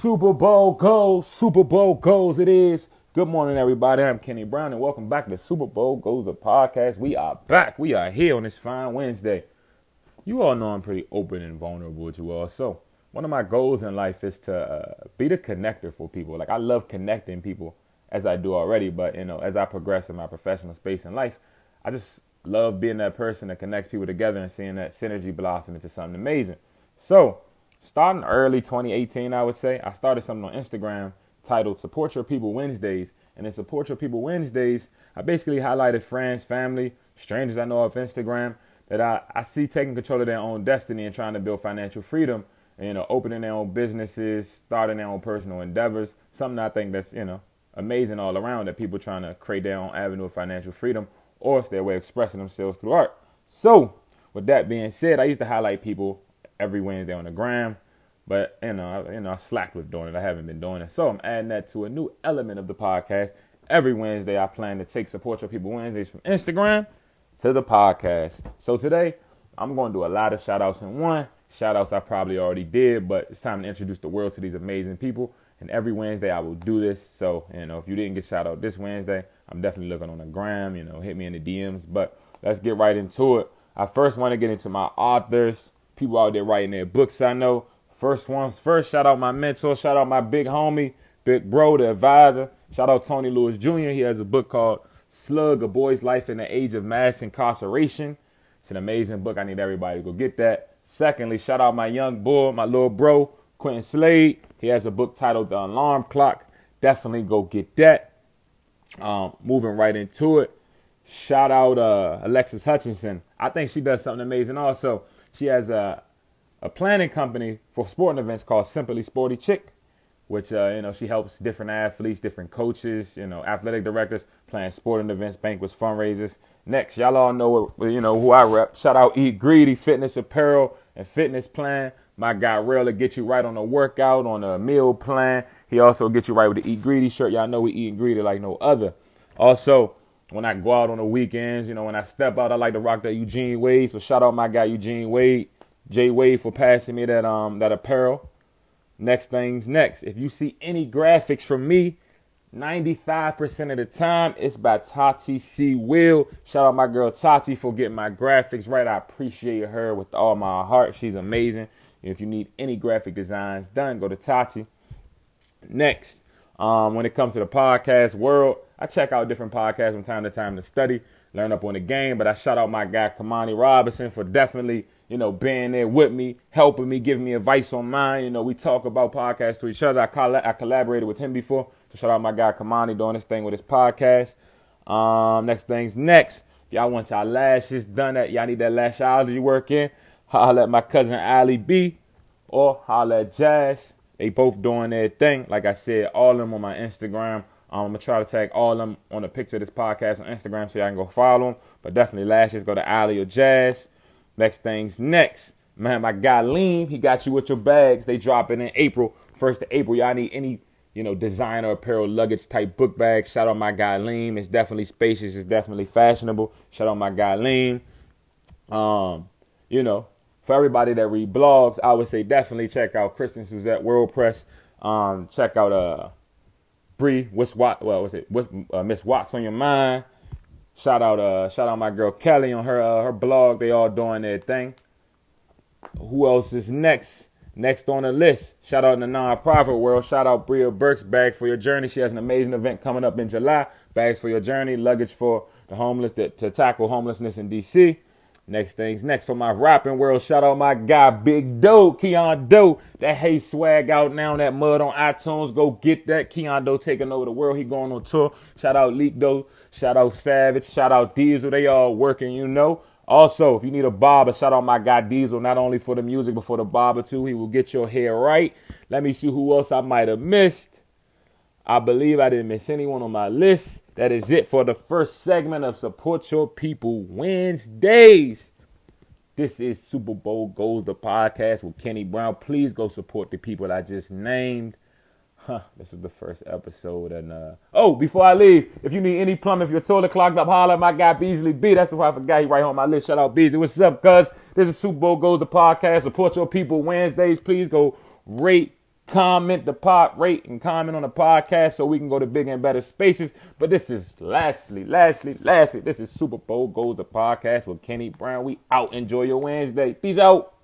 Super Bowl goes, Super Bowl goes, it is. Good morning, everybody. I'm Kenny Brown, and welcome back to Super Bowl Goes the podcast. We are back. We are here on this fine Wednesday. You all know I'm pretty open and vulnerable with you all. So, one of my goals in life is to uh, be the connector for people. Like, I love connecting people as I do already, but, you know, as I progress in my professional space in life, I just love being that person that connects people together and seeing that synergy blossom into something amazing. So, starting early 2018, I would say, I started something on Instagram titled Support Your People Wednesdays. And in Support Your People Wednesdays, I basically highlighted friends, family, strangers I know off Instagram that I, I see taking control of their own destiny and trying to build financial freedom. And, you know, opening their own businesses, starting their own personal endeavors. Something I think that's, you know, amazing all around that people trying to create their own avenue of financial freedom or it's their way of expressing themselves through art. So, with that being said, I used to highlight people every Wednesday on the gram. But you know, I, you know, I slacked with doing it. I haven't been doing it, so I'm adding that to a new element of the podcast. Every Wednesday, I plan to take support your people Wednesdays from Instagram to the podcast. So today, I'm going to do a lot of shout outs in one. Shout outs I probably already did, but it's time to introduce the world to these amazing people. And every Wednesday, I will do this. So, you know, if you didn't get shout out this Wednesday, I'm definitely looking on the gram. You know, hit me in the DMs. But let's get right into it. I first want to get into my authors, people out there writing their books. I know First ones first, shout out my mentor, shout out my big homie, big bro, the advisor. Shout out Tony Lewis Jr. He has a book called Slugg, A Boy's Life in the Age of Mass Incarceration. It's an amazing book. I need everybody to go get that. Secondly, shout out my young boy, my little bro, Quentin Slade. He has a book titled The Alarm Clock. Definitely go get that. Um, moving right into it. Shout out uh, Alexis Hutchinson. I think she does something amazing also. She has a a planning company for sporting events called Simply Sporty Chick, which uh, you know she helps different athletes, different coaches, you know, athletic directors plan sporting events, banquets, fundraisers. Next, y'all all know what, you know who I rep. Shout out Eat Greedy Fitness Apparel and Fitness Plan. My guy Real to get you right on a workout, on a meal plan. He also get you right with the Eat Greedy shirt. Y'all know we eat greedy like no other. Also, when I go out on the weekends, you know, when I step out, I like to rock that Eugene Wade. So shout out my guy Eugene Wade. Jay Wade for passing me that um that apparel. Next things next. If you see any graphics from me, 95% of the time it's by Tati C. Will. Shout out my girl Tati for getting my graphics right. I appreciate her with all my heart. She's amazing. If you need any graphic designs done, go to Tati. Next, um, when it comes to the podcast world, I check out different podcasts from time to time to study, learn up on the game. But I shout out my guy Kamani Robinson for definitely you know, being there with me, helping me, giving me advice on mine. You know, we talk about podcasts to each other. I, coll- I collaborated with him before. So shout out my guy Kamani doing this thing with his podcast. Um, next thing's next. If y'all want y'all lashes done that, y'all need that lashology work in, holla at my cousin Ali B or holla at Jazz. They both doing their thing. Like I said, all of them on my Instagram. Um, I'm gonna try to tag all of them on the picture of this podcast on Instagram so y'all can go follow them. But definitely lashes, go to Ali or Jazz. Next things next. Man, my guy Lean, he got you with your bags. They dropping in April. First of April. Y'all need any, you know, designer apparel luggage type book bag. Shout out my guy Lean. It's definitely spacious. It's definitely fashionable. Shout out my guy Lean. Um, you know, for everybody that read blogs, I would say definitely check out Kristen Suzette WordPress. Um, check out uh Bree, what's what well was it what uh, Miss Watts on your mind. Shout out, uh, shout out my girl Kelly on her uh, her blog. They all doing their thing. Who else is next? Next on the list. Shout out in the nonprofit world. Shout out Bria Burks. Bags for your journey. She has an amazing event coming up in July. Bags for your journey. Luggage for the homeless to, to tackle homelessness in DC. Next things next for my rapping world. Shout out my guy Big Doe, Keon Doe. That Hey swag out now. That mud on iTunes. Go get that. Keon Doe taking over the world. He going on tour. Shout out Leak Doe. Shout out Savage. Shout out Diesel. They all working, you know. Also, if you need a barber, shout out my guy Diesel, not only for the music, but for the barber too. He will get your hair right. Let me see who else I might have missed. I believe I didn't miss anyone on my list. That is it for the first segment of Support Your People Wednesdays. This is Super Bowl Goes the podcast with Kenny Brown. Please go support the people I just named. Huh, this is the first episode. And uh, oh, before I leave, if you need any plumbing, if your toilet clogged up, holler at my guy Beasley B. That's why I forgot he right on my list. Shout out Beasley. What's up, cuz? This is Super Bowl Goes the podcast. Support your people Wednesdays. Please go rate, comment the pod, rate, and comment on the podcast so we can go to bigger and better spaces. But this is lastly, lastly, lastly, this is Super Bowl Goes the podcast with Kenny Brown. We out. Enjoy your Wednesday. Peace out.